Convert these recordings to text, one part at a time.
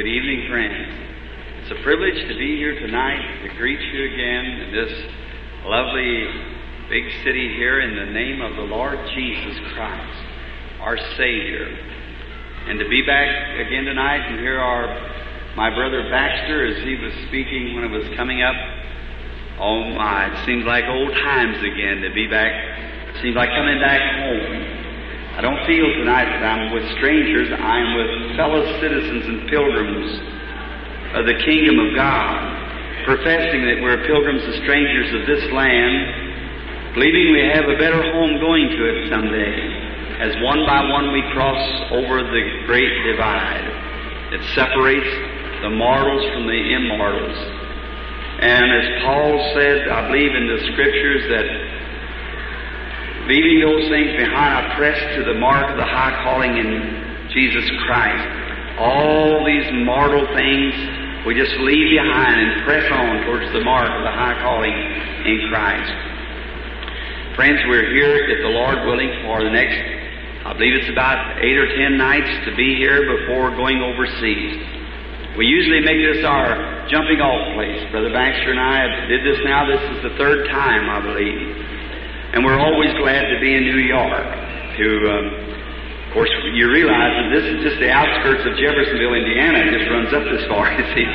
Good evening, friends. It's a privilege to be here tonight to greet you again in this lovely big city here in the name of the Lord Jesus Christ, our Savior. And to be back again tonight and hear our my brother Baxter as he was speaking when it was coming up. Oh my, it seems like old times again to be back. It seems like coming back home. I don't feel tonight that I'm with strangers. I am with fellow citizens and pilgrims of the kingdom of God, professing that we're pilgrims and strangers of this land, believing we have a better home going to it someday, as one by one we cross over the great divide that separates the mortals from the immortals. And as Paul said, I believe in the scriptures that leaving those things behind, I press to the mark of the high calling in Jesus Christ. All these mortal things we just leave behind and press on towards the mark of the high calling in Christ. Friends, we're here, if the Lord willing, for the next, I believe it's about eight or ten nights to be here before going overseas. We usually make this our jumping off place. Brother Baxter and I have did this now. This is the third time, I believe. And we're always glad to be in New York. To, um, of course, you realize that this is just the outskirts of Jeffersonville, Indiana. It just runs up this far. You see,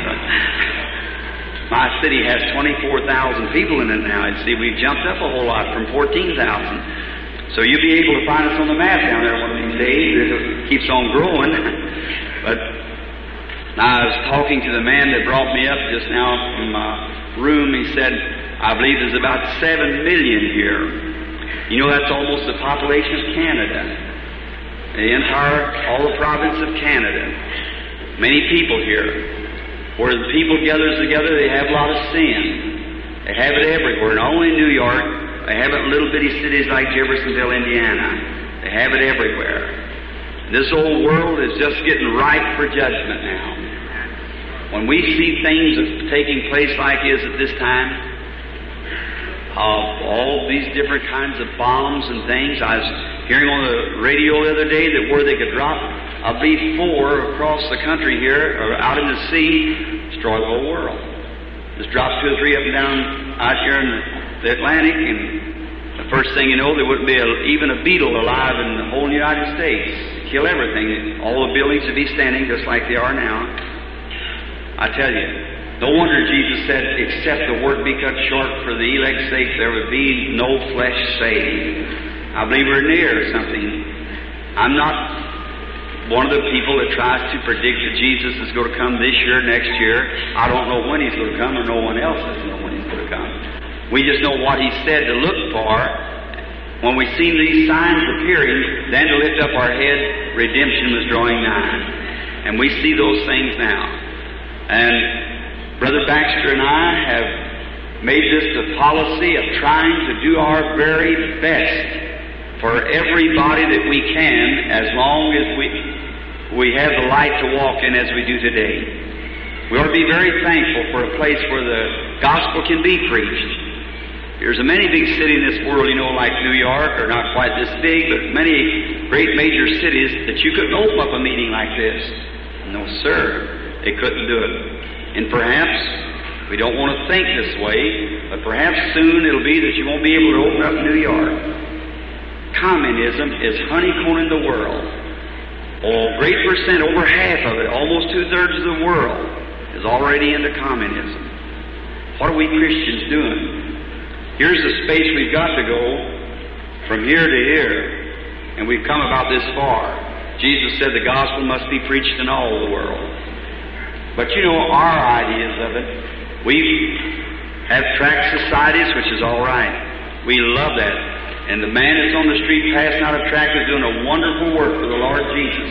my city has 24,000 people in it now. You see, we've jumped up a whole lot from 14,000. So you'll be able to find us on the map down there one of these days. It keeps on growing. but I was talking to the man that brought me up just now from my room. He said, I believe there's about seven million here. You know, that's almost the population of Canada. The entire, all the province of Canada. Many people here. Where the people gathers together, they have a lot of sin. They have it everywhere, not only in New York, they have it in little bitty cities like Jeffersonville, Indiana. They have it everywhere. This old world is just getting ripe for judgment now. When we see things taking place like is at this time, of all these different kinds of bombs and things. I was hearing on the radio the other day that where they could drop a B 4 across the country here, or out in the sea, destroy the whole world. Just drop two or three up and down out here in the Atlantic, and the first thing you know, there wouldn't be a, even a beetle alive in the whole United States. Kill everything. All the buildings would be standing just like they are now. I tell you, no wonder Jesus said, except the word be cut short for the elect's sake, there would be no flesh saved. I believe we're near something. I'm not one of the people that tries to predict that Jesus is going to come this year, next year. I don't know when he's going to come, or no one else doesn't know when he's going to come. We just know what he said to look for. When we see these signs appearing, then to lift up our head, redemption was drawing nigh. And we see those things now. And Brother Baxter and I have made this a policy of trying to do our very best for everybody that we can as long as we, we have the light to walk in as we do today. We ought to be very thankful for a place where the gospel can be preached. There's a many big city in this world, you know, like New York, or not quite this big, but many great major cities that you couldn't open up a meeting like this. No, sir, they couldn't do it. And perhaps, we don't want to think this way, but perhaps soon it'll be that you won't be able to open up New York. Communism is honeycombing the world. A great percent, over half of it, almost two thirds of the world, is already into communism. What are we Christians doing? Here's the space we've got to go from here to here, and we've come about this far. Jesus said the gospel must be preached in all the world. But you know our ideas of it. We have tract societies, which is all right. We love that. And the man that's on the street passing out a tract is doing a wonderful work for the Lord Jesus.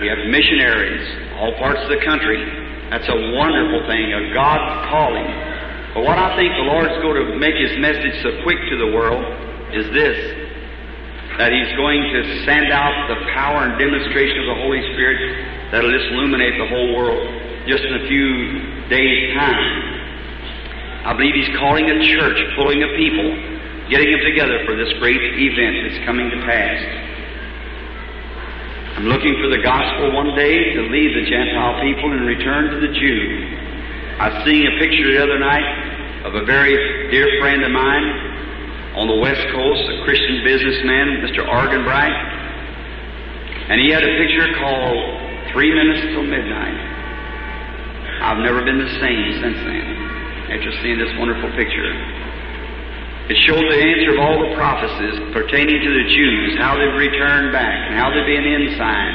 We have missionaries, all parts of the country. That's a wonderful thing, a God calling. But what I think the Lord's going to make His message so quick to the world is this that He's going to send out the power and demonstration of the Holy Spirit that'll just illuminate the whole world just in a few days' time. I believe He's calling a church, pulling a people, getting them together for this great event that's coming to pass. I'm looking for the gospel one day to lead the Gentile people and return to the Jew. I was seeing a picture the other night of a very dear friend of mine on the West Coast, a Christian businessman, Mr. Arganbright. And he had a picture called Three Minutes Till Midnight. I've never been the same since then after seeing this wonderful picture. It showed the answer of all the prophecies pertaining to the Jews, how they'd return back, and how there'd be an ensign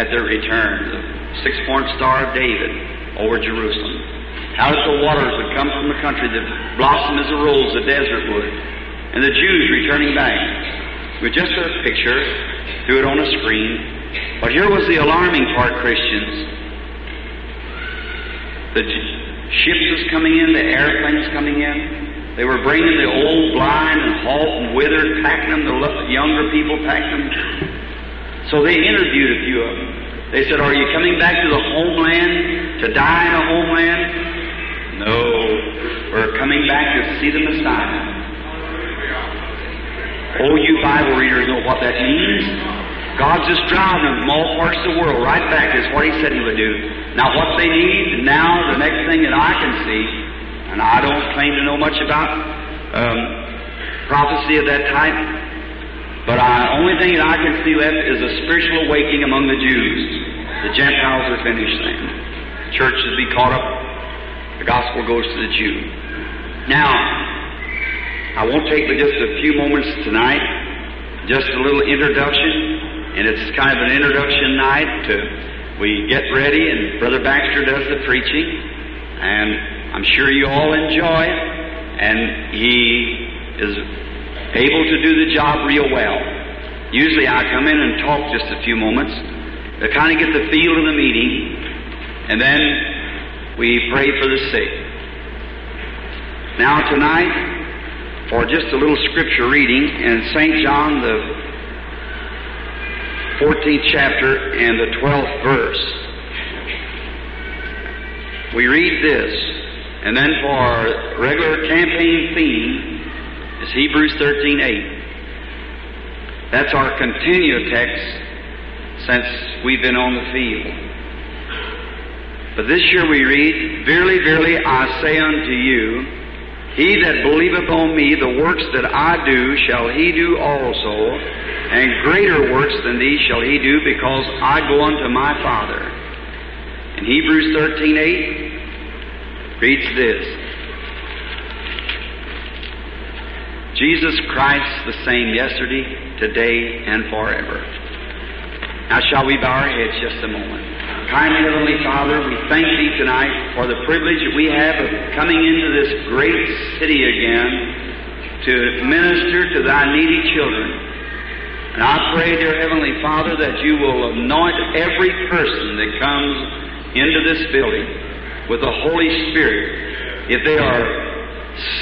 at their return, the six point star of David over Jerusalem. How that the waters would come from the country that blossom as a rose, the desert would, and the Jews returning back. With just a picture, threw it on a screen. But here was the alarming part, Christians. The ships was coming in, the airplanes coming in. They were bringing the old, blind, and halt, and withered, packing them, the younger people packing them. So they interviewed a few of them. They said, Are you coming back to the homeland to die in a homeland? No. We're coming back to see the Messiah. Oh, you Bible readers know what that means. God's just driving them all parts of the world right back is what He said He would do. Now, what they need now, the next thing that I can see, and I don't claim to know much about um, prophecy of that type, but the only thing that I can see left is a spiritual awakening among the Jews. The Gentiles are finished then. The church is be caught up. The gospel goes to the Jew. Now, I won't take but just a few moments tonight, just a little introduction, and it's kind of an introduction night to we get ready, and Brother Baxter does the preaching, and I'm sure you all enjoy it, and he is able to do the job real well. Usually I come in and talk just a few moments to kind of get the feel of the meeting, and then we pray for the sick. Now tonight, for just a little scripture reading in St. John, the 14th chapter and the 12th verse, we read this. And then for our regular campaign theme is Hebrews 13:8. That's our continual text since we've been on the field. But this year we read, Verily, verily, I say unto you, He that believeth on me, the works that I do shall he do also, and greater works than these shall he do, because I go unto my Father. In Hebrews 13:8, reads this Jesus Christ the same yesterday, today, and forever. Now, shall we bow our heads just a moment? Kindly Heavenly Father, we thank Thee tonight for the privilege that we have of coming into this great city again to minister to Thy needy children. And I pray, dear Heavenly Father, that you will anoint every person that comes into this building with the Holy Spirit. If they are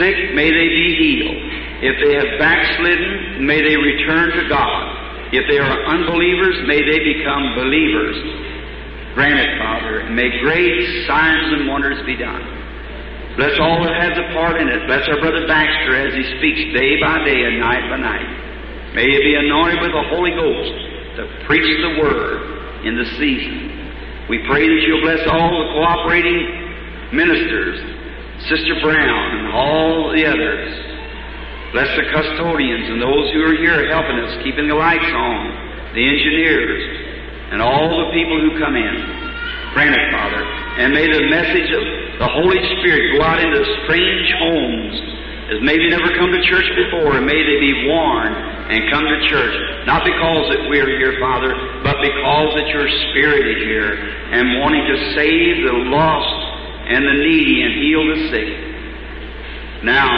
sick, may they be healed. If they have backslidden, may they return to God. If they are unbelievers, may they become believers. Grant it, Father, and may great signs and wonders be done. Bless all that has a part in it. Bless our brother Baxter as he speaks day by day and night by night. May he be anointed with the Holy Ghost to preach the Word in the season. We pray that you'll bless all the cooperating ministers, Sister Brown, and all the others. Bless the custodians and those who are here helping us, keeping the lights on, the engineers, and all the people who come in. Grant it, Father. And may the message of the Holy Spirit go out into strange homes as maybe never come to church before, and may they be warned and come to church. Not because that we're here, Father, but because that your Spirit is here and wanting to save the lost and the needy and heal the sick. Now,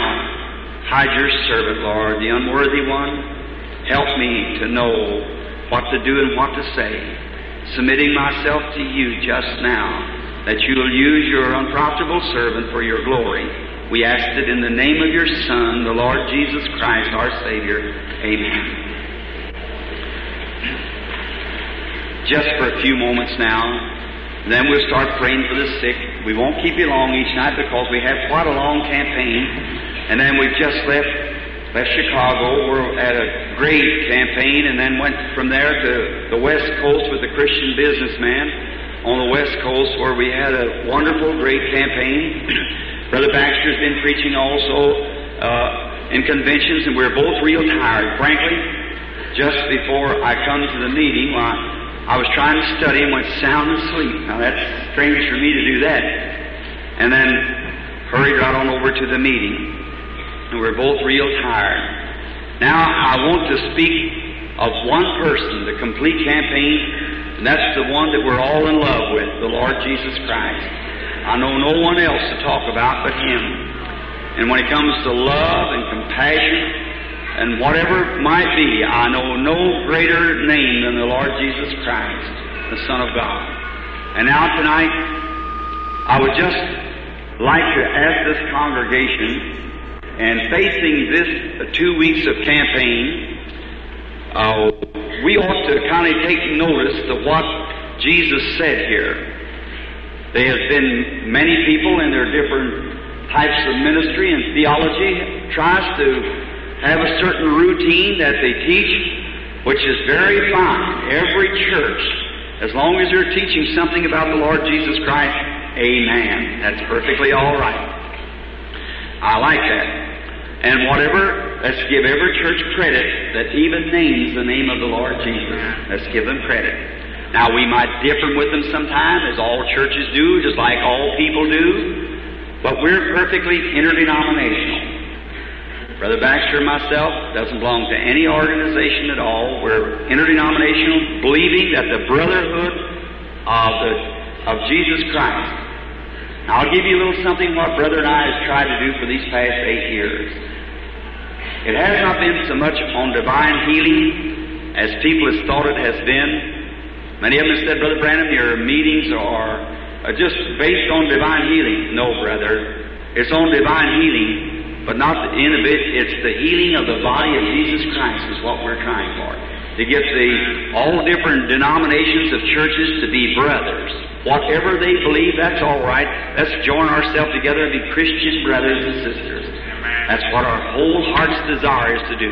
hide your servant, Lord, the unworthy one. Help me to know what to do and what to say, submitting myself to you just now, that you will use your unprofitable servant for your glory. We ask it in the name of your Son, the Lord Jesus Christ, our Savior. Amen. Just for a few moments now, then we'll start praying for the sick. We won't keep you long each night because we have quite a long campaign. And then we've just left left Chicago, We're at a great campaign, and then went from there to the West Coast with a Christian businessman on the West Coast where we had a wonderful, great campaign. Brother Baxter's been preaching also uh, in conventions, and we're both real tired. Frankly, just before I come to the meeting, well, I was trying to study and went sound asleep. Now that's strange for me to do that. And then hurried right on over to the meeting. And we're both real tired. Now I want to speak of one person, the complete campaign, and that's the one that we're all in love with, the Lord Jesus Christ. I know no one else to talk about but Him. And when it comes to love and compassion, and whatever it might be, I know no greater name than the Lord Jesus Christ, the Son of God. And now tonight, I would just like to ask this congregation, and facing this two weeks of campaign, uh, we ought to kind of take notice of what Jesus said here. There has been many people in their different types of ministry and theology tries to have a certain routine that they teach, which is very fine. Every church, as long as they're teaching something about the Lord Jesus Christ, amen. That's perfectly all right. I like that. And whatever, let's give every church credit that even names the name of the Lord Jesus. Let's give them credit. Now, we might differ with them sometime, as all churches do, just like all people do, but we're perfectly interdenominational. Brother Baxter and myself doesn't belong to any organization at all. We're interdenominational, believing that the brotherhood of the of Jesus Christ. Now, I'll give you a little something what Brother and I have tried to do for these past eight years. It has not been so much on divine healing as people have thought it has been. Many of them have said, Brother Branham, your meetings are, are just based on divine healing. No, brother. It's on divine healing but not the end of it. It's the healing of the body of Jesus Christ is what we're trying for. To get the all different denominations of churches to be brothers. Whatever they believe, that's all right. Let's join ourselves together and be Christian brothers and sisters. That's what our whole heart's desire is to do.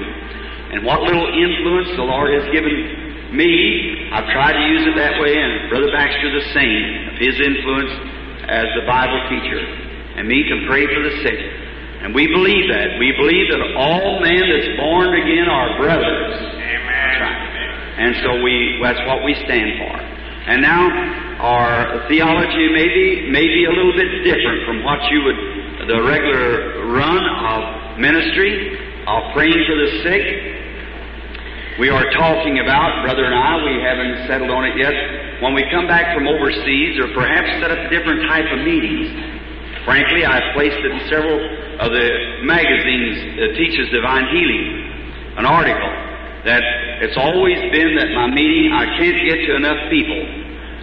And what little influence the Lord has given me, I've tried to use it that way, and Brother Baxter the same, of his influence as the Bible teacher, and me to pray for the sick. And we believe that. We believe that all men that's born again are brothers. Amen. Right. And so we that's what we stand for. And now our theology may be, may be a little bit different from what you would the regular run of ministry, of praying for the sick. We are talking about, brother and I, we haven't settled on it yet, when we come back from overseas or perhaps set up a different type of meetings. Frankly, I've placed it in several of the magazines that teaches divine healing, an article that it's always been that my meeting I can't get to enough people,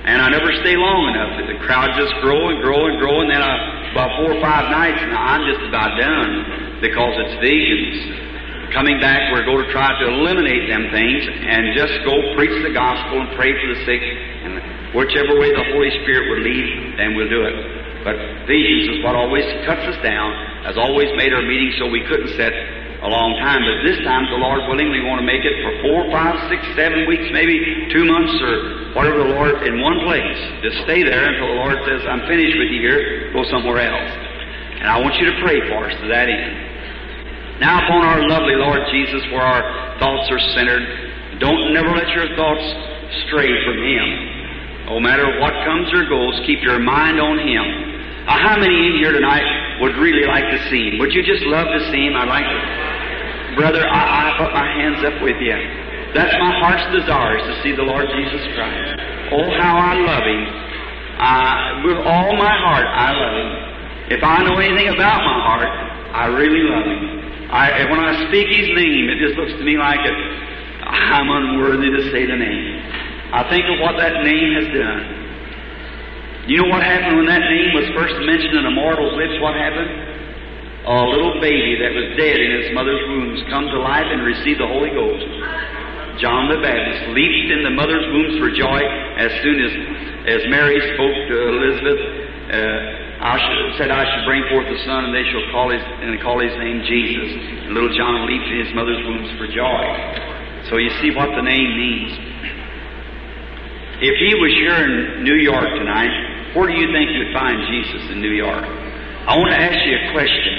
and I never stay long enough. The crowd just grow and grow and grow, and then I, about four or five nights, now I'm just about done because it's visions. Coming back, we're going to try to eliminate them things and just go preach the gospel and pray for the sick, and whichever way the Holy Spirit would lead, then we'll do it. But visions is what always cuts us down, has always made our meetings so we couldn't set a long time. But this time, the Lord willingly want to make it for four, five, six, seven weeks, maybe two months or whatever the Lord in one place. Just stay there until the Lord says, I'm finished with you here, go somewhere else. And I want you to pray for us to that end. Now upon our lovely Lord Jesus, where our thoughts are centered, don't never let your thoughts stray from Him. No matter what comes or goes, keep your mind on Him. Uh, how many in here tonight would really like to see Him? Would you just love to see Him? I'd like to. Brother, I, I put my hands up with you. That's my heart's desire is to see the Lord Jesus Christ. Oh, how I love Him. I, with all my heart, I love Him. If I know anything about my heart, I really love Him. I, when I speak His name, it just looks to me like it, I'm unworthy to say the name. I think of what that name has done. You know what happened when that name was first mentioned in a mortal's lips? What happened? A little baby that was dead in its mother's wombs come to life and received the Holy Ghost. John the Baptist leaped in the mother's wombs for joy as soon as, as Mary spoke to Elizabeth. Uh, I should, said I should bring forth the son, and they shall call his and call his name Jesus. And little John leaped in his mother's womb for joy. So you see what the name means. If he was here in New York tonight, where do you think you'd find Jesus in New York? I want to ask you a question.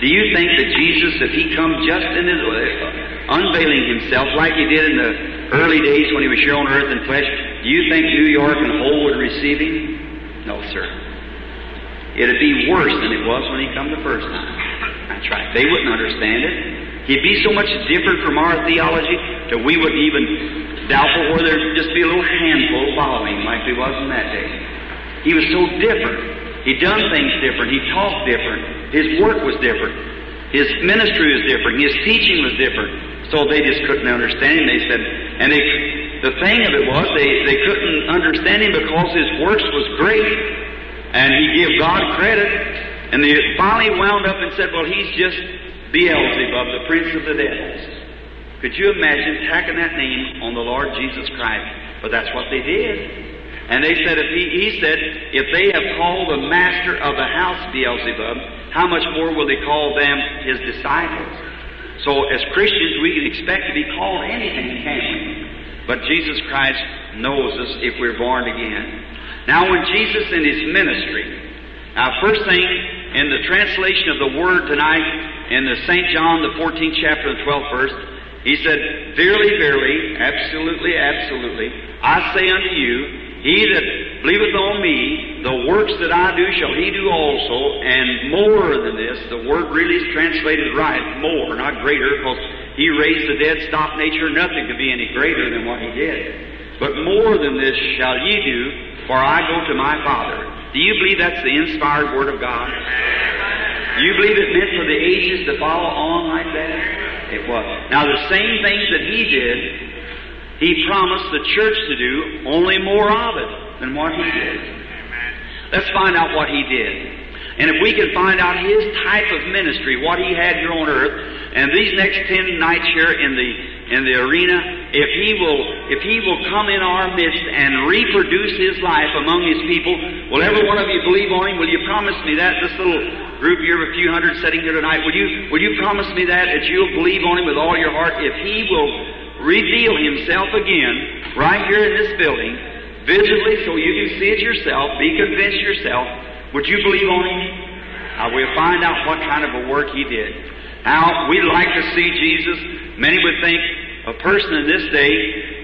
Do you think that Jesus, if he come just in his uh, unveiling himself like he did in the early days when he was here on earth in flesh, do you think New York and whole would receive him? No, sir. It'd be worse than it was when he come the first time. That's right. They wouldn't understand it. He'd be so much different from our theology that we wouldn't even doubtful whether there'd just be a little handful following like there was in that day. He was so different. He'd done things different. He talked different. His work was different. His ministry was different. His teaching was different. So they just couldn't understand him. They said, and they, the thing of it was they, they couldn't understand him because his works was great, and he gave God credit. And they finally wound up and said, well, he's just Beelzebub, the prince of the devils. Could you imagine tacking that name on the Lord Jesus Christ? But that's what they did. And they said, if he, he said, if they have called the master of the house Beelzebub, how much more will they call them his disciples? So as Christians, we can expect to be called anything, can't we? But Jesus Christ knows us if we're born again. Now, when Jesus in his ministry, now first thing in the translation of the word tonight in the St. John, the 14th chapter, the 12th verse, he said, Verily, verily, absolutely, absolutely, I say unto you, he that believeth on me, the works that I do shall he do also, and more than this. The word really is translated right, more, not greater, because he raised the dead, stopped nature, nothing could be any greater than what he did. But more than this shall ye do, for I go to my Father. Do you believe that's the inspired Word of God? Do you believe it meant for the ages to follow on like that? It was. Now, the same things that he did, he promised the church to do, only more of it than what he did. Let's find out what he did. And if we can find out his type of ministry, what he had here on earth, and these next ten nights here in the in the arena, if he will if he will come in our midst and reproduce his life among his people, will every one of you believe on him? Will you promise me that? This little group here of a few hundred sitting here tonight, will you will you promise me that that you'll believe on him with all your heart if he will reveal himself again right here in this building, visibly so you can see it yourself, be convinced yourself. Would you believe on him? We'll find out what kind of a work he did. Now we'd like to see Jesus. Many would think a person in this day,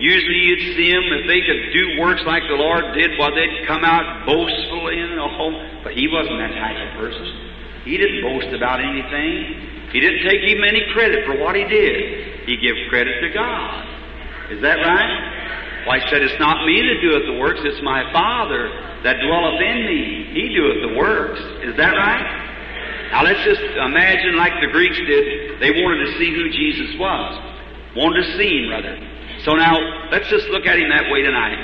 usually you'd see him if they could do works like the Lord did, well they'd come out boastfully and all. But he wasn't that type of person. He didn't boast about anything. He didn't take even any credit for what he did. He gave credit to God. Is that right? Well, he said, It's not me that doeth the works, it's my Father that dwelleth in me. He doeth the works. Is that right? Now let's just imagine like the Greeks did, they wanted to see who Jesus was. Wanted to see him, rather. So now, let's just look at him that way tonight.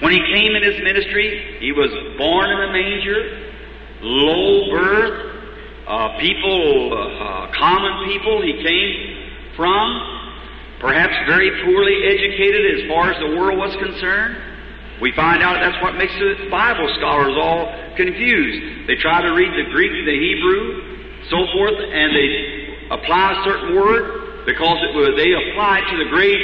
When he came in his ministry, he was born in a manger, low birth, uh, people, uh, common people he came from, perhaps very poorly educated as far as the world was concerned. We find out that's what makes the Bible scholars all confused. They try to read the Greek, the Hebrew, so forth, and they apply a certain word because it was, they apply it to the great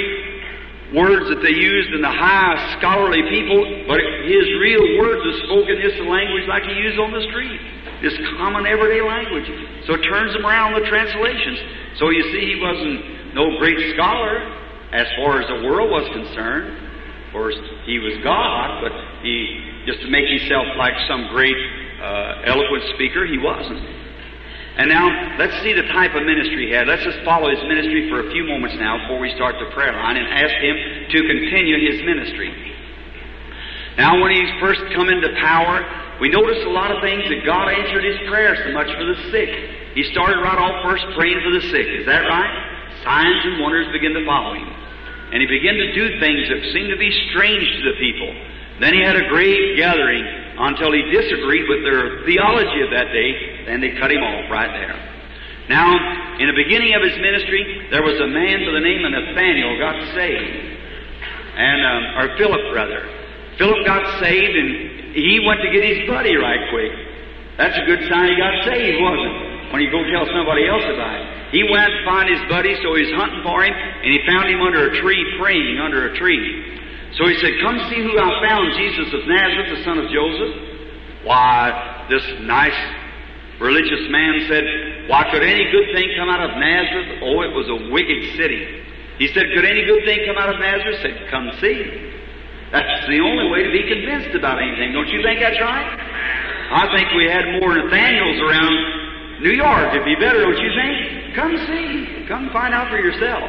words that they used in the high scholarly people, but his real words are spoken just the language like he used on the street. This common everyday language. So it turns them around the translations. So you see, he wasn't no great scholar as far as the world was concerned. Of course, he was God, but he just to make himself like some great uh, eloquent speaker, he wasn't. And now, let's see the type of ministry he had. Let's just follow his ministry for a few moments now before we start the prayer line and ask him to continue his ministry. Now, when he's first come into power, we notice a lot of things that God answered his prayer so much for the sick. He started right off first praying for the sick. Is that right? Signs and wonders begin to follow him. And he began to do things that seemed to be strange to the people. Then he had a great gathering until he disagreed with their theology of that day, and they cut him off right there. Now, in the beginning of his ministry, there was a man by the name of Nathaniel got saved. And, um, or Philip, rather. Philip got saved and he went to get his buddy right quick. That's a good sign he got saved, wasn't it? When you go tell somebody else about it. He went to find his buddy, so he's hunting for him, and he found him under a tree, praying under a tree. So he said, Come see who I found, Jesus of Nazareth, the son of Joseph. Why, this nice religious man said, Why, could any good thing come out of Nazareth? Oh, it was a wicked city. He said, Could any good thing come out of Nazareth? He said, Come see. That's the only way to be convinced about anything. Don't you think that's right? I think we had more Nathaniels around New York. It'd be better, don't you think? Come see. Come find out for yourself.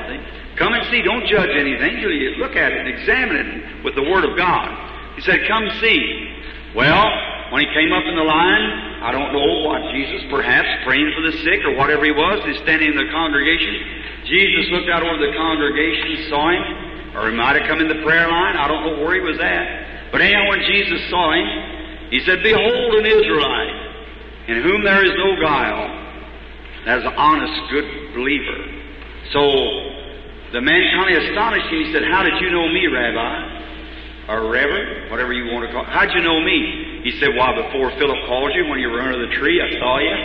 Come and see. Don't judge anything till you look at it and examine it with the Word of God. He said, Come see. Well, when he came up in the line, I don't know what Jesus, perhaps praying for the sick or whatever he was, he's standing in the congregation. Jesus looked out over the congregation, saw him, or he might have come in the prayer line. I don't know where he was at. But anyhow, when Jesus saw him, he said, Behold an Israelite, in whom there is no guile. Is an honest, good believer. So the man kind of astonished him. He said, How did you know me, Rabbi? Or Reverend, whatever you want to call it. How'd you know me? He said, Why, before Philip called you, when you were under the tree, I saw you.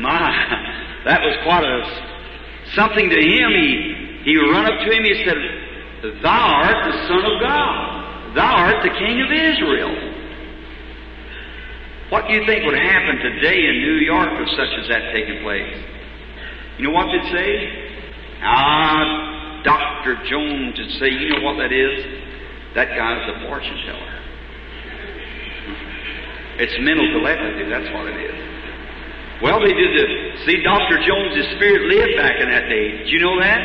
My, that was quite a something to him. He he run up to him, he said, Thou art the Son of God. Thou art the King of Israel. What do you think would happen today in New York if such as that taking place? You know what they'd say? Ah, Dr. Jones would say, you know what that is? That guy's a fortune teller. It's mental telepathy, that's what it is. Well, they did the, see, Dr. Jones's spirit lived back in that day. Did you know that?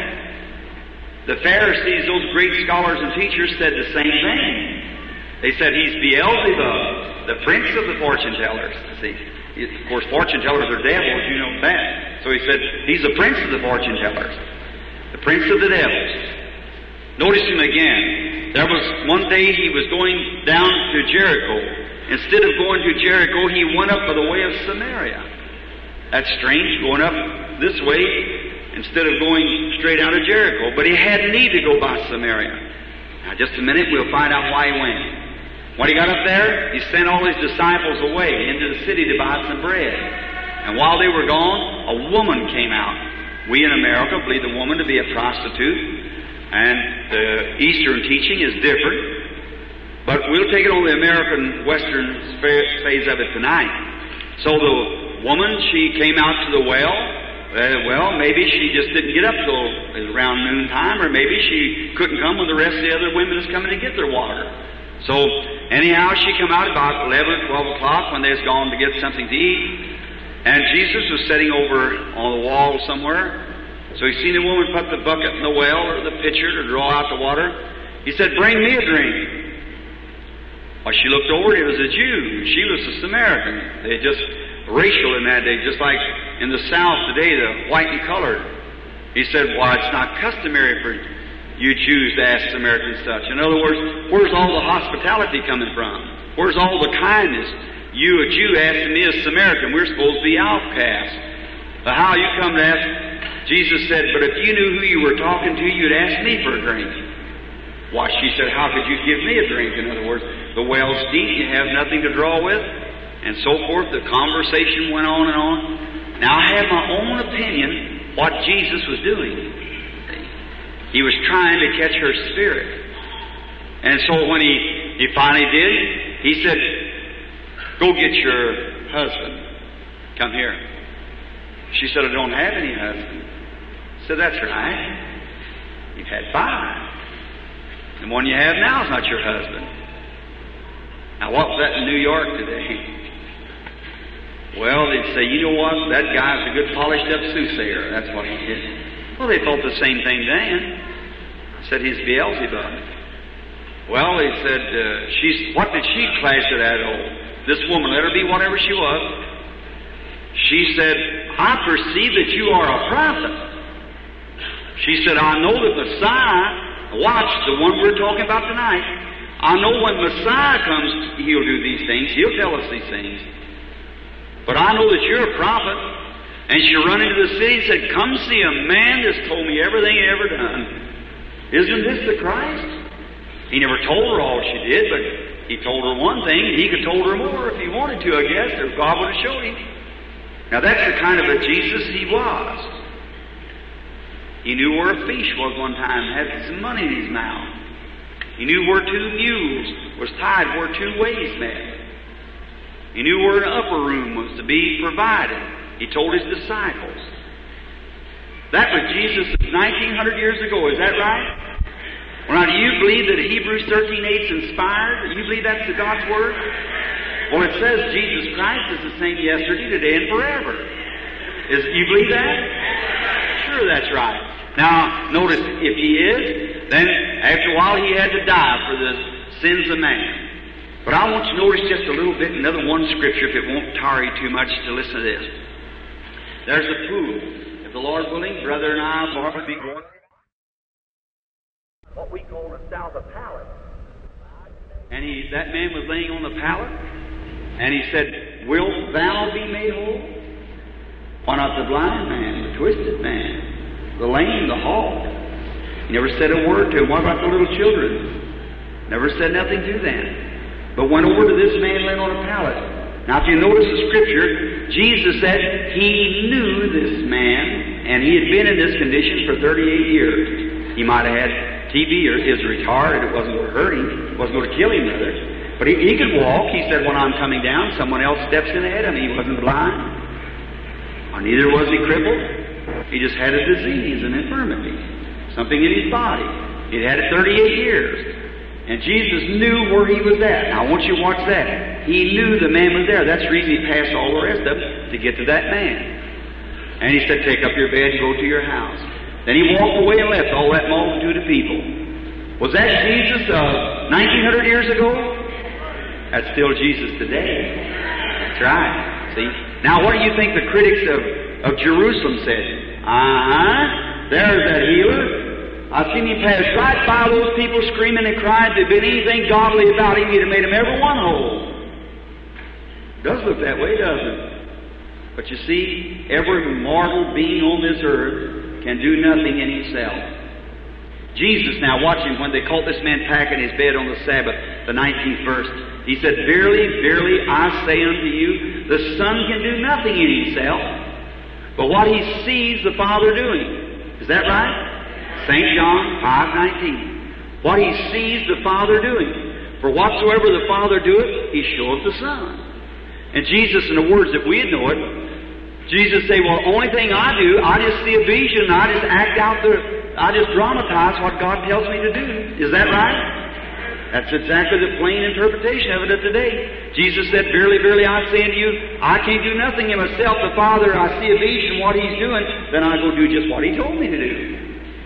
The Pharisees, those great scholars and teachers, said the same thing. They said he's Beelzebub, the prince of the fortune tellers. See, of course, fortune tellers are devils, you know that. So he said he's the prince of the fortune tellers, the prince of the devils. Notice him again. There was one day he was going down to Jericho. Instead of going to Jericho, he went up by the way of Samaria. That's strange, going up this way instead of going straight out of Jericho. But he had need to go by Samaria. Now, just a minute, we'll find out why he went. When he got up there, he sent all his disciples away into the city to buy some bread. And while they were gone, a woman came out. We in America believe the woman to be a prostitute, and the Eastern teaching is different. But we'll take it on the American Western phase of it tonight. So the woman, she came out to the well. Uh, well, maybe she just didn't get up till around noontime, or maybe she couldn't come when the rest of the other women is coming to get their water. So anyhow, she come out about 11 or 12 o'clock when they was gone to get something to eat. And Jesus was sitting over on the wall somewhere. So he seen the woman put the bucket in the well or the pitcher to draw out the water. He said, Bring me a drink. Well, she looked over, it was a Jew. She was a Samaritan. They just racial in that day, just like in the South today, the white and colored. He said, Well, it's not customary for you Jews to ask Samaritans such. In other words, where's all the hospitality coming from? Where's all the kindness? You, a Jew, asking me, a Samaritan, we're supposed to be outcasts. But how you come to ask? Jesus said, But if you knew who you were talking to, you'd ask me for a drink. Why, she said, How could you give me a drink? In other words, the well's deep, you have nothing to draw with, and so forth. The conversation went on and on. Now, I have my own opinion what Jesus was doing. He was trying to catch her spirit. And so when he, he finally did, he said, Go get your husband. Come here. She said, I don't have any husband. I said, That's right. You've had five. The one you have now is not your husband. Now, what was that in New York today? Well, they'd say, you know what? That guy's a good polished up soothsayer. That's what he is. Well, they thought the same thing then. I Said he's Beelzebub. Well, he said, uh, she's, what did she class it at? Oh, this woman, let her be whatever she was. She said, I perceive that you are a prophet. She said, I know that Messiah, watch, the one we're talking about tonight, I know when Messiah comes, he'll do these things. He'll tell us these things. But I know that you're a prophet. And she run into the city and said, Come see a man that's told me everything he ever done. Isn't this the Christ? He never told her all she did, but He told her one thing, and he could told her more if he wanted to, I guess, or God would have showed him. Now that's the kind of a Jesus he was. He knew where a fish was one time, had some money in his mouth. He knew where two mules was tied where two ways met. He knew where an upper room was to be provided. He told his disciples. That was Jesus 1900 years ago, is that right? Well, now, do you believe that Hebrews 13 8 is inspired? Do you believe that's the God's Word? Well, it says Jesus Christ is the same yesterday, today, and forever. Is you believe that? Sure, that's right. Now, notice if he is, then after a while he had to die for the sins of man. But I want you to notice just a little bit, another one scripture, if it won't tire you too much to listen to this. There's a pool. If the Lord willing, brother and I will be going what we call the south of pallet. And he, that man was laying on the pallet, and he said, Wilt thou be made whole? Why not the blind man, the twisted man, the lame, the halt? He never said a word to him. What about the little children? Never said nothing to them. But went over to this man laying on a pallet. Now, if you notice the scripture, Jesus said he knew this man, and he had been in this condition for 38 years. He might have had TB or is retarded. It wasn't going to hurt him. It wasn't going to kill him, rather. But he, he could walk. He said, when I'm coming down, someone else steps in ahead of me. He wasn't blind. Or neither was he crippled. He just had a disease, an infirmity, something in his body. He'd had it 38 years. And Jesus knew where he was at. Now, I want you to watch that. He knew the man was there. That's the reason he passed all the rest of them to get to that man. And he said, Take up your bed and go to your house. Then he walked away and left all that multitude of people. Was that Jesus uh, 1900 years ago? That's still Jesus today. That's right. See? Now, what do you think the critics of, of Jerusalem said? Uh-huh. There's that healer. I've seen him pass right by those people screaming and crying. If there'd been anything godly about him, he'd have made them every one whole. Does look that way, doesn't it? But you see, every mortal being on this earth can do nothing in himself. Jesus, now watch him when they caught this man packing his bed on the Sabbath, the 19th verse. He said, Verily, verily, I say unto you, the Son can do nothing in himself, but what he sees the Father doing. Is that right? St. John 5.19. What he sees the Father doing. For whatsoever the Father doeth, he showeth the Son. And Jesus, in the words that we know it, Jesus say, well, the only thing I do, I just see a vision, I just act out the, I just dramatize what God tells me to do. Is that right? That's exactly the plain interpretation of it today. Jesus said, Verily, verily, I say unto you, I can't do nothing in myself. The Father, I see a vision, what He's doing, then I go do just what He told me to do.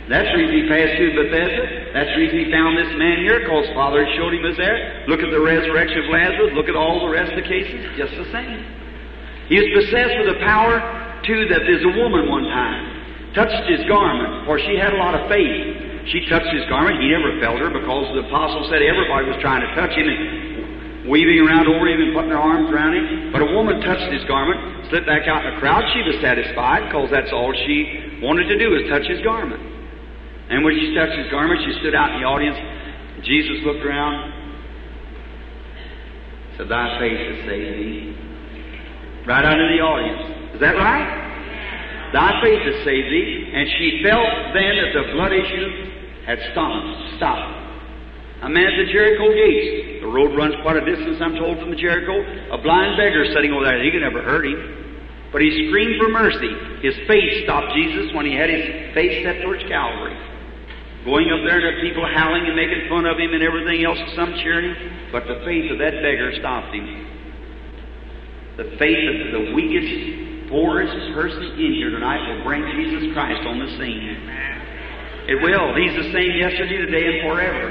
That's the reason He passed through Bethesda. That's the reason He found this man here, because Father showed Him was there. Look at the resurrection of Lazarus. Look at all the rest of the cases. Just the same. He was possessed with a power, too, that there's a woman one time touched his garment, for she had a lot of faith. She touched his garment. He never felt her because the apostle said everybody was trying to touch him and weaving around over him and putting their arms around him. But a woman touched his garment, slipped back out in the crowd. She was satisfied because that's all she wanted to do was touch his garment. And when she touched his garment, she stood out in the audience. Jesus looked around, said, Thy faith has saved thee. Right out in the audience. Is that right? Thy faith has saved thee. And she felt then that the blood issue had stopped. Stopped. A man at the Jericho gates. The road runs quite a distance, I'm told, from the Jericho. A blind beggar sitting over there. He could never hurt him. But he screamed for mercy. His face stopped Jesus when he had his face set towards Calvary. Going up there and the people howling and making fun of him and everything else, some cheering. But the faith of that beggar stopped him. The faith of the weakest, poorest person in here tonight will bring Jesus Christ on the scene. It will. He's the same yesterday, today, and forever.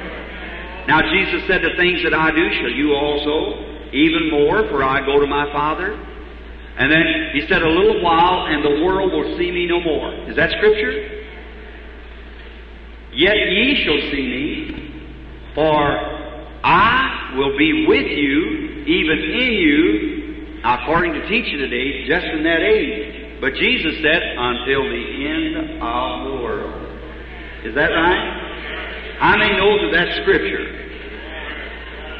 Now, Jesus said, The things that I do shall you also, even more, for I go to my Father. And then he said, A little while, and the world will see me no more. Is that Scripture? Yet ye shall see me, for I will be with you, even in you, according to teaching today, just in that age. But Jesus said, until the end of the world. Is that right? How many knows that that's Scripture?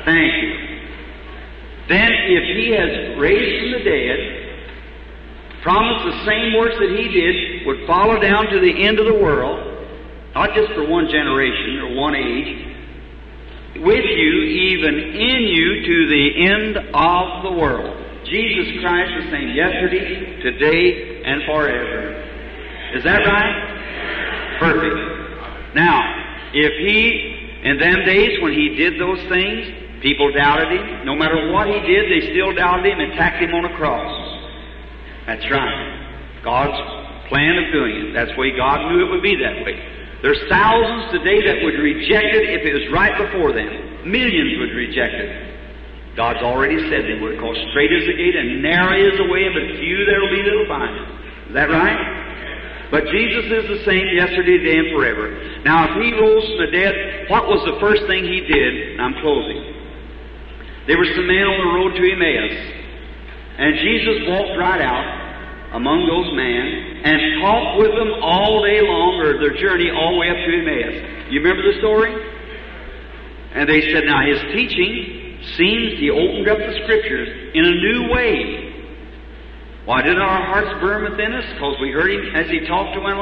Thank you. Then, if he has raised from the dead, promised the same works that he did would follow down to the end of the world, not just for one generation or one age, with you, even in you, to the end of the world. Jesus Christ the same yesterday, today, and forever. Is that right? Perfect. Now, if he, in them days when he did those things, people doubted him. No matter what he did, they still doubted him and tacked him on a cross. That's right. God's plan of doing it. That's the way God knew it would be that way. There's thousands today that would reject it if it was right before them. Millions would reject it. God's already said they would, because straight is the gate and narrow is the way, but few there will be that will find it. Is that right? But Jesus is the same yesterday, today, and forever. Now, if He rose from the dead, what was the first thing He did? I'm closing. There were some men on the road to Emmaus, and Jesus walked right out among those men and talked with them all day long, or their journey all the way up to Emmaus. You remember the story? And they said, now his teaching seems he opened up the scriptures in a new way. Why didn't our hearts burn within us? Because we heard him as he talked to them.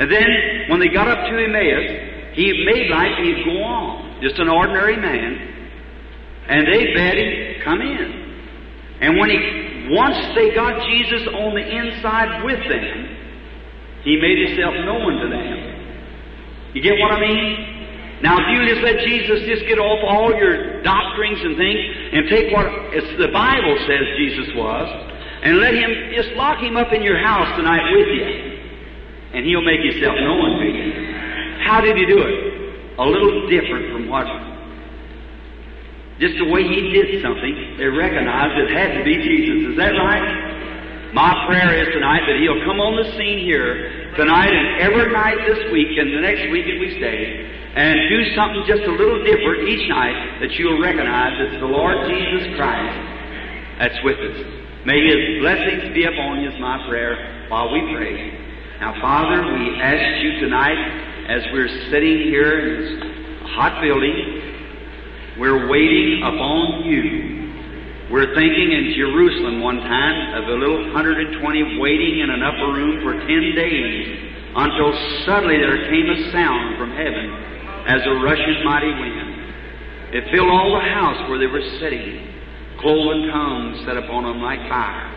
And then when they got up to Emmaus, he made like he'd go on, just an ordinary man. And they bade him come in. And when he once they got Jesus on the inside with them, he made himself known to them. You get what I mean? Now, if you just let Jesus just get off all your doctrines and things and take what the Bible says Jesus was, and let him just lock him up in your house tonight with you, and he'll make himself known to you. How did he do it? A little different from what just the way he did something, they recognized it had to be Jesus. Is that right? My prayer is tonight that he'll come on the scene here tonight and every night this week and the next week that we stay and do something just a little different each night that you'll recognize it's the Lord Jesus Christ that's with us. May his blessings be upon you is my prayer while we pray. Now, Father, we ask you tonight as we're sitting here in this hot building we're waiting upon you. We're thinking in Jerusalem one time of a little 120 waiting in an upper room for 10 days until suddenly there came a sound from heaven as a rushing mighty wind. It filled all the house where they were sitting. Cloven tongues set upon them like fire.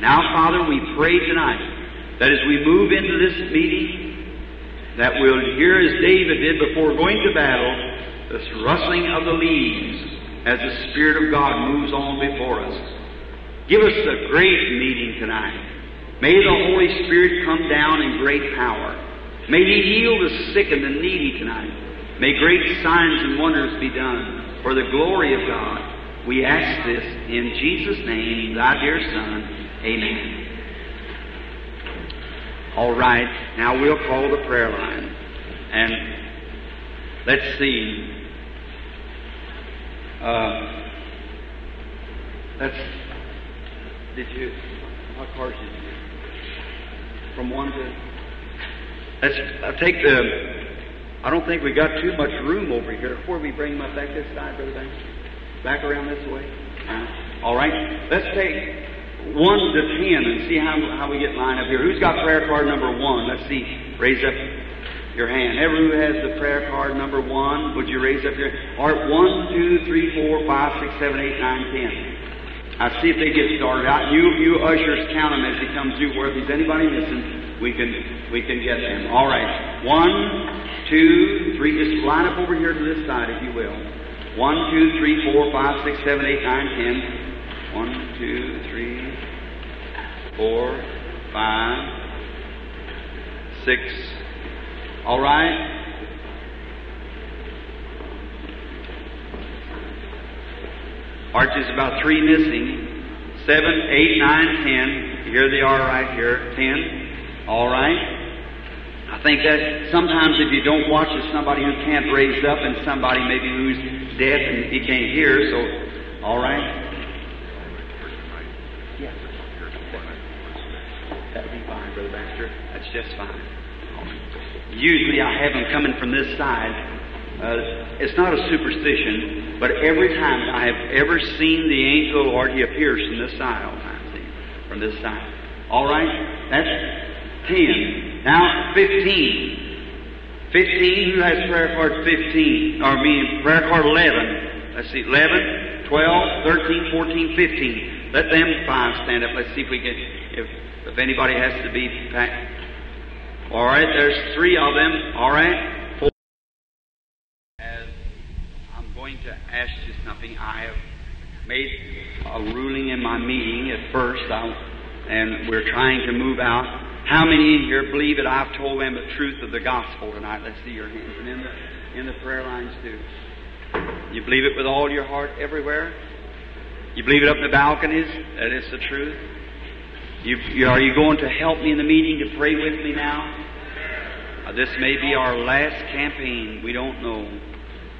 Now, Father, we pray tonight that as we move into this meeting, that we'll hear as David did before going to battle, this rustling of the leaves as the Spirit of God moves on before us. Give us a great meeting tonight. May the Holy Spirit come down in great power. May He heal the sick and the needy tonight. May great signs and wonders be done for the glory of God. We ask this in Jesus' name, thy dear Son. Amen. All right, now we'll call the prayer line. And let's see. Uh, that's. Did you? How cars did you? From one to. Let's I'll take the. I don't think we got too much room over here. Before we bring them up back this side, Brother Banks? Back around this way? Uh, all right. Let's take one to ten and see how, how we get lined up here. Who's got prayer card number one? Let's see. Raise up your hand. Everyone who has the prayer card number one, would you raise up your right, one, two, three, four, five, six, seven, eight, nine, ten. I see if they get started out. You, you ushers count them as he comes. Where if there's anybody missing, we can we can get them. All right, one, two, three. Just line up over here to this side, if you will. One, two, three, four, five, six, seven, eight, nine, ten. One, two, three, four, five, six. All right? Archie's about three missing. Seven, eight, nine, ten. Here they are right here. Ten. All right? I think that sometimes if you don't watch it's somebody who can't raise up and somebody maybe who's deaf and he can't hear, so, all right? That'll be fine, Brother Baxter. That's just fine. Usually I have them coming from this side. Uh, it's not a superstition, but every time I have ever seen the angel Lord, he appears from this side all the time. See? From this side. All right? That's 10. Now, 15. 15, Who has prayer card 15. Or I mean, prayer card 11. Let's see, 11, 12, 13, 14, 15. Let them five stand up. Let's see if we get, if, if anybody has to be packed. All right, there's three of them. All right, four. As I'm going to ask you something, I have made a ruling in my meeting at first, I, and we're trying to move out. How many in here believe that I've told them the truth of the gospel tonight? Let's see your hands, and in the in the prayer lines too. You believe it with all your heart everywhere. You believe it up in the balconies that it's the truth. You, you, are you going to help me in the meeting to pray with me now? Uh, this may be our last campaign. We don't know.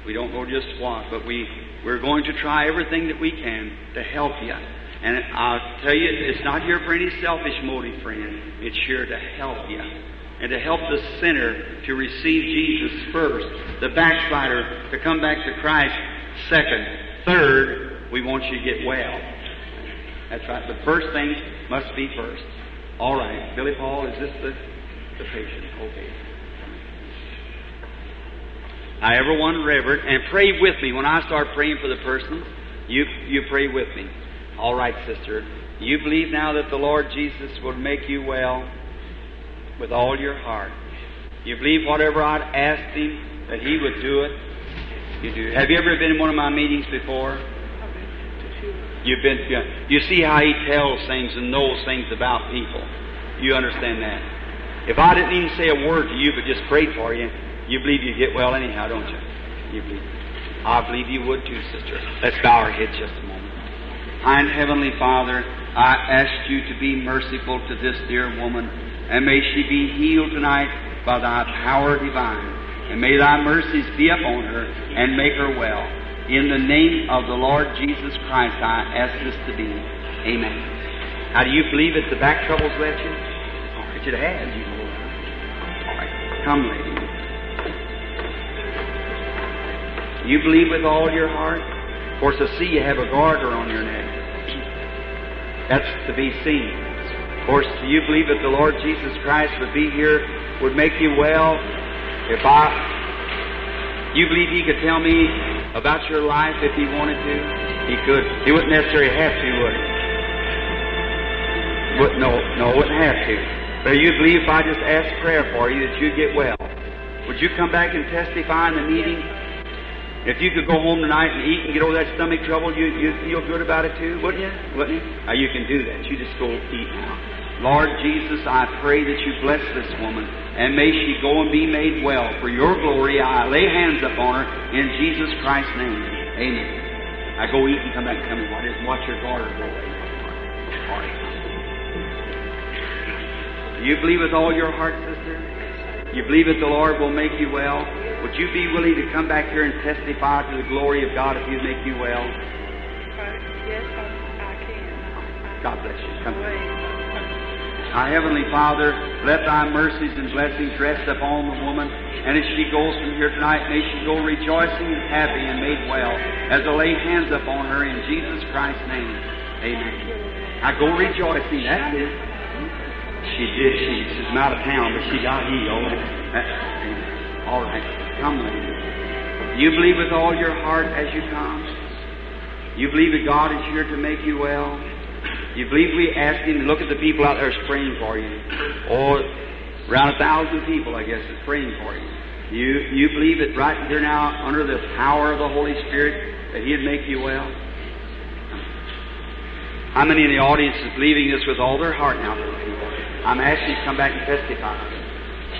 We don't know just what, but we, we're going to try everything that we can to help you. And I'll tell you, it's not here for any selfish motive, friend. It's here to help you. And to help the sinner to receive Jesus first, the backslider to come back to Christ second, third, we want you to get well. That's right. The first things must be first. All right. Billy Paul, is this the, the patient? Okay. Now, everyone reverent, and pray with me. When I start praying for the person, you, you pray with me. All right, sister. You believe now that the Lord Jesus will make you well with all your heart. You believe whatever I'd asked Him that He would do it. You do. Have you ever been in one of my meetings before? You've been. You see how He tells things and knows things about people. You understand that. If I didn't even say a word to you, but just prayed for you, you believe you get well anyhow, don't you? You believe. I believe you would too, sister. Let's bow our heads just a moment. Kind Heavenly Father, I ask you to be merciful to this dear woman, and may she be healed tonight by thy power divine. And may thy mercies be upon her and make her well. In the name of the Lord Jesus Christ, I ask this to be. Amen. Now, do you believe that the back troubles left you? All right, it has, you know. All right, come, lady. You believe with all your heart? Of course, I see you have a garter on your neck. That's to be seen. Of course, do you believe that the Lord Jesus Christ would be here, would make you well? If I, you believe He could tell me about your life if He wanted to? He could. He wouldn't necessarily have to, would He? Would, no, no, wouldn't have to. But you believe if I just asked prayer for you that you'd get well? Would you come back and testify in the meeting? If you could go home tonight and eat and get over that stomach trouble, you, you'd feel good about it too, wouldn't you? Wouldn't you? Now you can do that. You just go eat now. Lord Jesus, I pray that you bless this woman and may she go and be made well. For your glory, I lay hands upon her in Jesus Christ's name. Amen. I go eat and come back and tell me what it is. Watch your daughter go away. All right. You believe with all your heart, sister? You believe that the Lord will make you well? Would you be willing to come back here and testify to the glory of God if He'd make you well? Yes, I, I can. God bless you. Come. Our Heavenly Father, let Thy mercies and blessings rest upon the woman, and as she goes from here tonight, may she go rejoicing and happy and made well, as I lay hands upon her in Jesus Christ's name. Amen. I go rejoicing. That's. She did. She, she's out of town, but she got healed. All right. Come, lady. You believe with all your heart as you come. You believe that God is here to make you well. You believe we ask Him to look at the people out there praying for you. Or around a thousand people, I guess, is praying for you. You you believe that right here now, under the power of the Holy Spirit, that He'd make you well? How many in the audience is believing this with all their heart now. I'm asking you to come back and testify.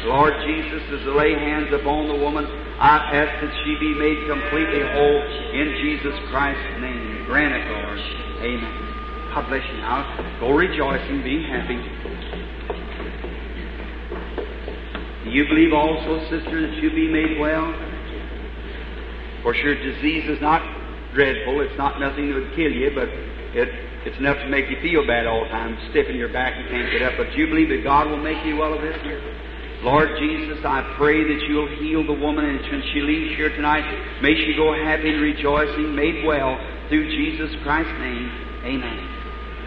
Lord Jesus, as to lay hands upon the woman, I ask that she be made completely whole in Jesus Christ's name. Grant it, Lord. Amen. God bless you now. Go rejoicing, being happy. Do you believe also, sister, that you'll be made well? Course, your disease is not dreadful. It's not nothing that would kill you, but it, it's enough to make you feel bad all the time, stiffen your back and can't get up. But you believe that God will make you well of this? Lord Jesus, I pray that you'll heal the woman and when she leaves here tonight, may she go happy and rejoicing, made well through Jesus Christ's name. Amen.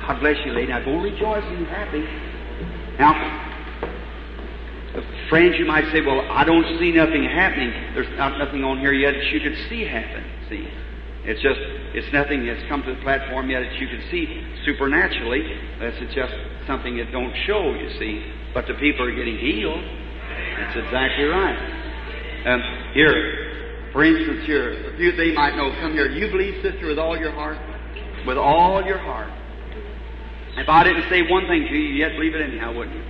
God bless you, lady. Now go rejoice and be happy. Now, friends, you might say, well, I don't see nothing happening. There's not nothing on here yet that you could see happen. See? It's just, it's nothing that's come to the platform yet that you can see supernaturally. That's just something that don't show, you see. But the people are getting healed. That's exactly right. Um, here, for instance, here, a few they might know, come here. Do you believe, sister, with all your heart? With all your heart. If I didn't say one thing to you, you'd believe it anyhow, wouldn't you?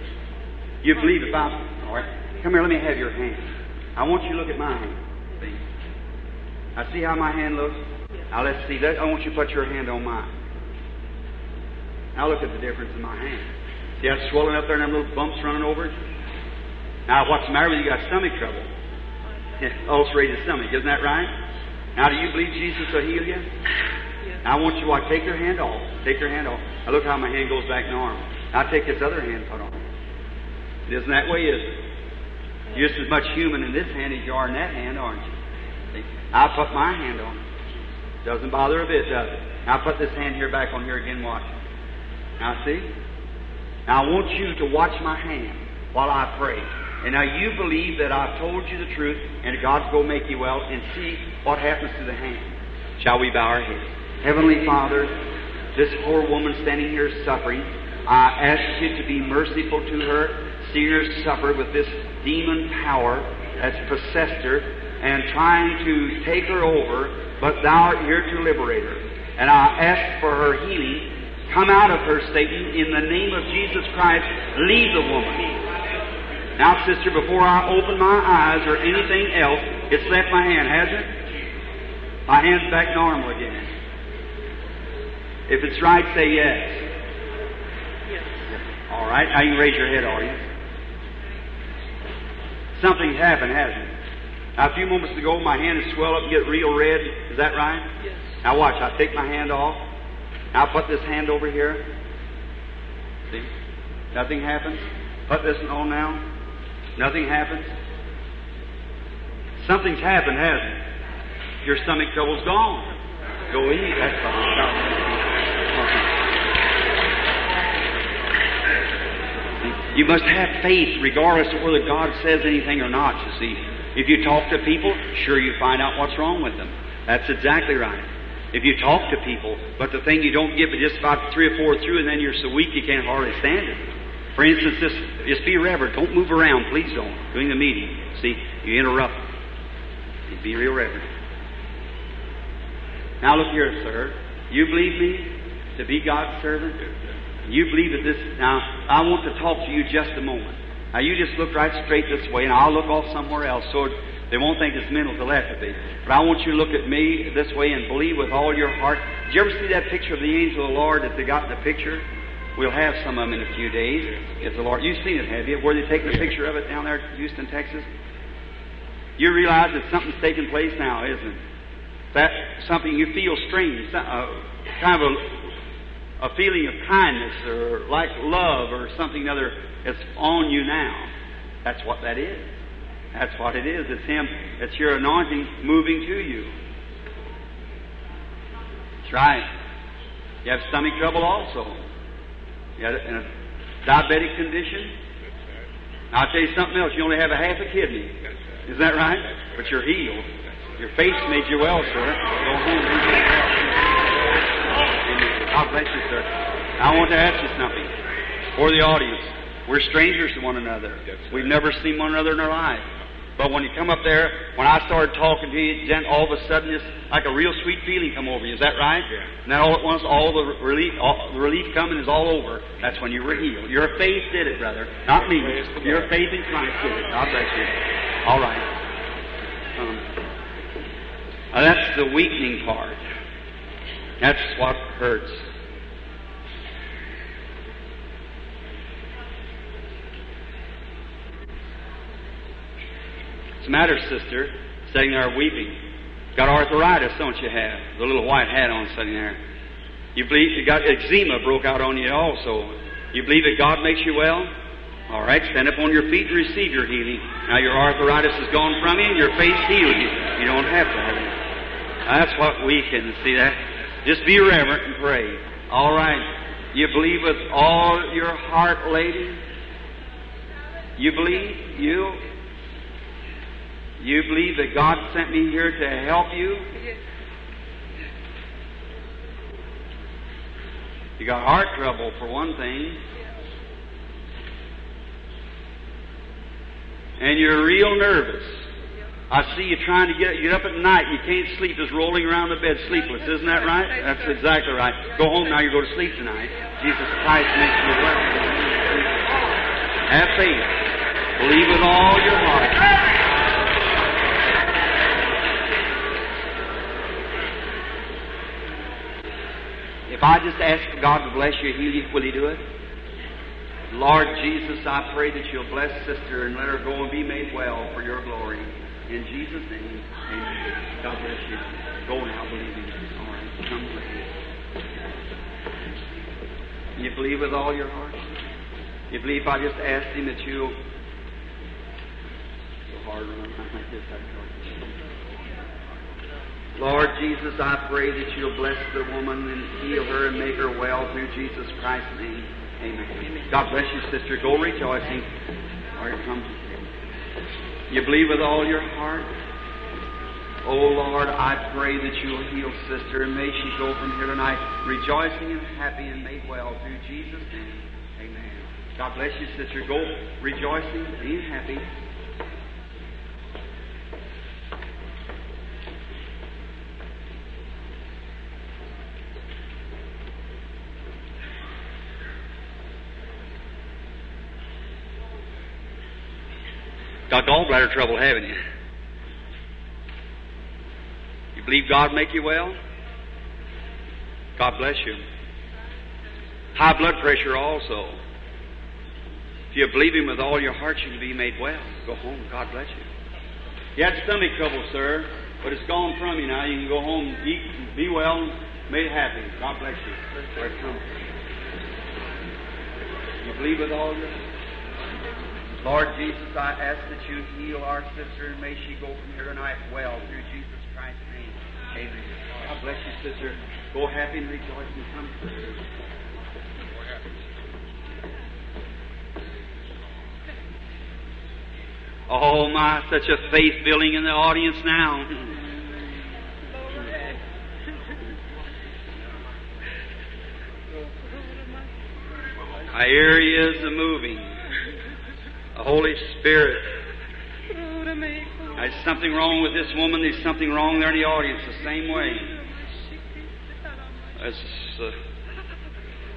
You believe if I... All right. Come here, let me have your hand. I want you to look at my hand. I see how my hand looks. Now let's see. That, I want you to put your hand on mine. Now look at the difference in my hand. See it's swelling up there and them little bumps running over it? Now what's the matter with you? You got stomach trouble. Ulcerated stomach, isn't that right? Now do you believe Jesus will heal you? I want you to take your hand off. Take your hand off. Now look how my hand goes back normal. Now take this other hand put on. It isn't that way, is it? You're just as much human in this hand as you are in that hand, aren't you? See? I put my hand on. it. Doesn't bother a bit, does it? Now put this hand here back on here again, watch. Now see? Now I want you to watch my hand while I pray. And now you believe that I've told you the truth and God's going to make you well and see what happens to the hand. Shall we bow our heads? Heavenly Father, this poor woman standing here suffering, I ask you to be merciful to her. See her suffer with this demon power that's possessed her and trying to take her over, but thou art here to liberate her. And I ask for her healing. Come out of her, Satan, in the name of Jesus Christ. Leave the woman. Now, sister, before I open my eyes or anything else, it's left my hand, hasn't it? My hand's back normal again. If it's right, say yes. All right, now you can raise your head, you. Something's happened, hasn't it? Now, a few moments ago, my hand has swelled up and get real red. Is that right? Yes. Now watch, I take my hand off. Now put this hand over here. See? Nothing happens. Put this one on now. Nothing happens. Something's happened, hasn't it? Your stomach trouble's gone. Go eat. That's You must have faith regardless of whether God says anything or not, you see. If you talk to people, sure you find out what's wrong with them. That's exactly right. If you talk to people, but the thing you don't get but just about three or four through and then you're so weak you can't hardly stand it. For instance, just, just be reverent. Don't move around, please don't, during the meeting. See, you interrupt. Be real reverent. Now look here, sir. You believe me to be God's servant? You believe that this. Now, I want to talk to you just a moment. Now, you just look right straight this way, and I'll look off somewhere else so they won't think it's mental telepathy. But I want you to look at me this way and believe with all your heart. Did you ever see that picture of the angel of the Lord that they got in the picture? We'll have some of them in a few days. If the Lord, you've seen it, have you? Where they taking a picture of it down there, in Houston, Texas. You realize that something's taking place now, isn't it? That something you feel strange, uh, kind of a, a feeling of kindness or like love or something other that's on you now. That's what that is. That's what it is. It's Him. It's your anointing moving to you. That's right. You have stomach trouble also. You in a diabetic condition. Now, I'll tell you something else. You only have a half a kidney. Is that right? But you're healed. Your face made you well, sir. Go home. God bless you, sir. I want to ask you something. For the audience, we're strangers to one another. We've never seen one another in our life. But when you come up there, when I started talking to you, then all of a sudden, it's like a real sweet feeling come over you. Is that right? Yeah. And then all at once, all the relief, all, the relief coming is all over. That's when you were healed. Your faith did it, brother. Not me. Your faith in Christ did it. God bless you. All right. Um, that's the weakening part. That's what hurts. The matter, sister? Sitting there weeping. Got arthritis, don't you have? The little white hat on sitting there. You believe you got eczema broke out on you also. You believe that God makes you well? All right, stand up on your feet and receive your healing. Now your arthritis is gone from you and your face healed. You, you don't have to have it. That's what we can see that. Just be reverent and pray. All right. You believe with all your heart, lady? You believe? You? You believe that God sent me here to help you? You got heart trouble for one thing. And you're real nervous. I see you trying to get get up at night. You can't sleep, just rolling around the bed sleepless. Isn't that right? That's exactly right. Go home now. You go to sleep tonight. Jesus Christ makes you well. Have faith. Believe with all your heart. I just ask for God to bless you, heal you, will He do it? Lord Jesus, I pray that you'll bless sister and let her go and be made well for your glory. In Jesus' name, amen. God bless you. Go now, believing. All right, come with me. You believe with all your heart? You believe I just asked him that you'll. So hard run like this, I can't. Lord Jesus, I pray that you'll bless the woman and heal her and make her well through Jesus Christ's name. Amen. God bless you, sister. Go rejoicing. All right, come. You believe with all your heart? Oh Lord, I pray that you'll heal sister and may she go from here tonight rejoicing and happy and made well through Jesus' name. Amen. God bless you, sister. Go rejoicing, being happy. Got gallbladder trouble, haven't you? You believe God make you well? God bless you. High blood pressure also. If you believe Him with all your heart, you can be made well. Go home. God bless you. You had stomach trouble, sir, but it's gone from you now. You can go home, eat, be well, made happy. God bless you. Where it comes. You believe with all your Lord Jesus, I ask that you heal our sister and may she go from here tonight well through Jesus Christ's name. Amen. God bless you, sister. Go happy and rejoice and come through. Oh my, such a faith building in the audience now. Hear he is moving. The Holy Spirit. There's something wrong with this woman. There's something wrong there in the audience the same way. It's, uh,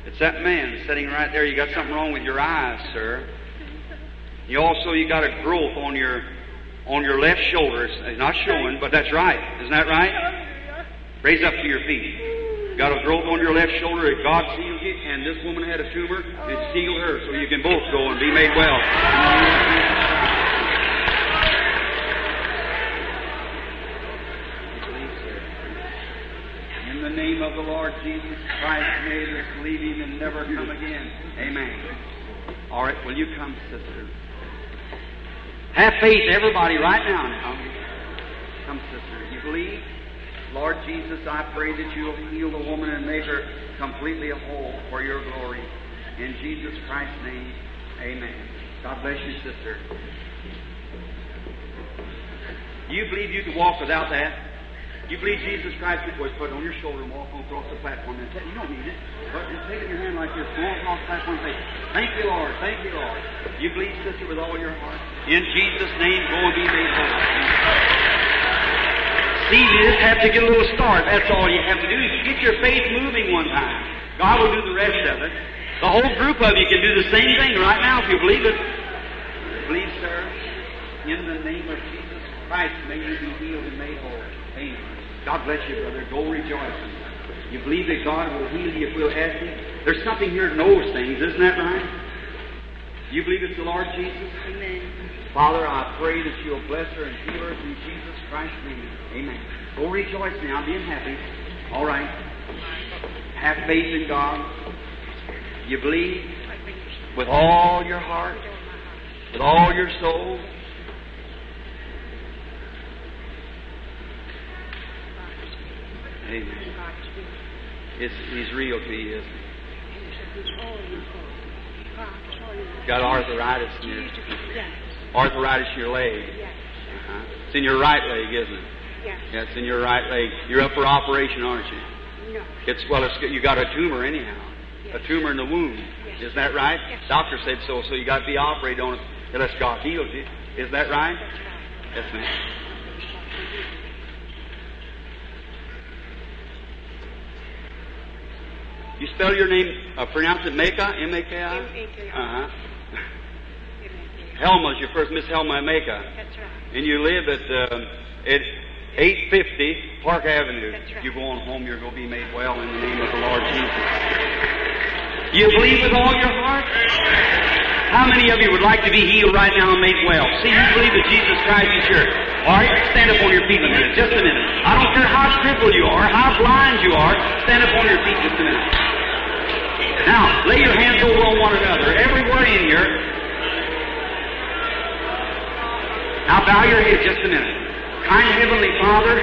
it's that man sitting right there. You got something wrong with your eyes, sir. You also you got a growth on your on your left shoulder. It's not showing, but that's right. Isn't that right? Raise up to your feet. Got a growth on your left shoulder that God sealed you, and this woman had a tumor. It sealed her, so you can both go and be made well. In the name of the Lord Jesus Christ, may this leave him and never come again. Amen. All right, will you come, sister? Have faith, everybody, right. Now, come, sister. You believe? Lord Jesus, I pray that you'll heal the woman and make her completely whole for your glory. In Jesus Christ's name, amen. God bless you, sister. You believe you can walk without that? You believe Jesus Christ was put on your shoulder and walk across the platform and say, you don't need it. But just take it in your hand like this, walk across the platform and say, Thank you, Lord, thank you, Lord. You believe, sister, with all your heart. In Jesus' name, go and be made whole. See, you just have to get a little start. That's all you have to do. is Get your faith moving one time. God will do the rest of it. The whole group of you can do the same thing right now if you believe it. Believe, sir. In the name of Jesus Christ, may you be healed and made whole. Amen. God bless you, brother. Go rejoicing. You believe that God will heal you if we'll ask Him? There's something here that knows things, isn't that right? You believe it's the Lord Jesus? Amen. Father, I pray that you'll bless her and heal her through Jesus Christ's name. Amen. Go rejoice now, I'm being happy. All right. Have faith in God. You believe with all your heart. with all your soul. Amen. It's, he's real to you, isn't he? Got arthritis in your arthritis in your leg. Uh-huh. It's in your right leg, isn't it? Yeah, it's in your right leg. You're up for operation, aren't you? No. It's well, it's, you got a tumor anyhow. A tumor in the womb. Yes. Is that right? Doctor said so. So you got to be operated on it unless God heals you. Isn't that right? That's right. Yes, ma'am. You spell your name, uh, pronounce it Maka, M-A-K-I? M-A-K-I. Uh-huh. Helma's your first, Miss Helma Maka. That's right. And you live at, um, at 850 Park Avenue. That's right. You're going home, you're going to be made well in the name of the Lord Jesus. You believe with all your heart? How many of you would like to be healed right now and made well? See, you believe that Jesus Christ is here. All right, stand up on your feet a minute, just a minute. I don't care how crippled you are, how blind you are, stand up on your feet just a minute. Now, lay your hands over on one another, everywhere in here. Now, bow your head just a minute. Kind Heavenly Father,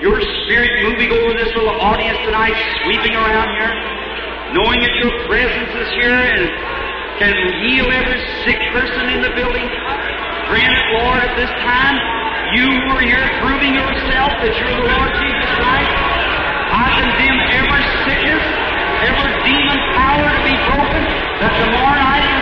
your spirit moving over this little audience tonight, sweeping around here, knowing that your presence is here and can heal every sick person in the building. Grant it, Lord, at this time. You were here proving yourself that you're the Lord Jesus Christ. I condemn every sickness whatever demon power to be broken, that the more I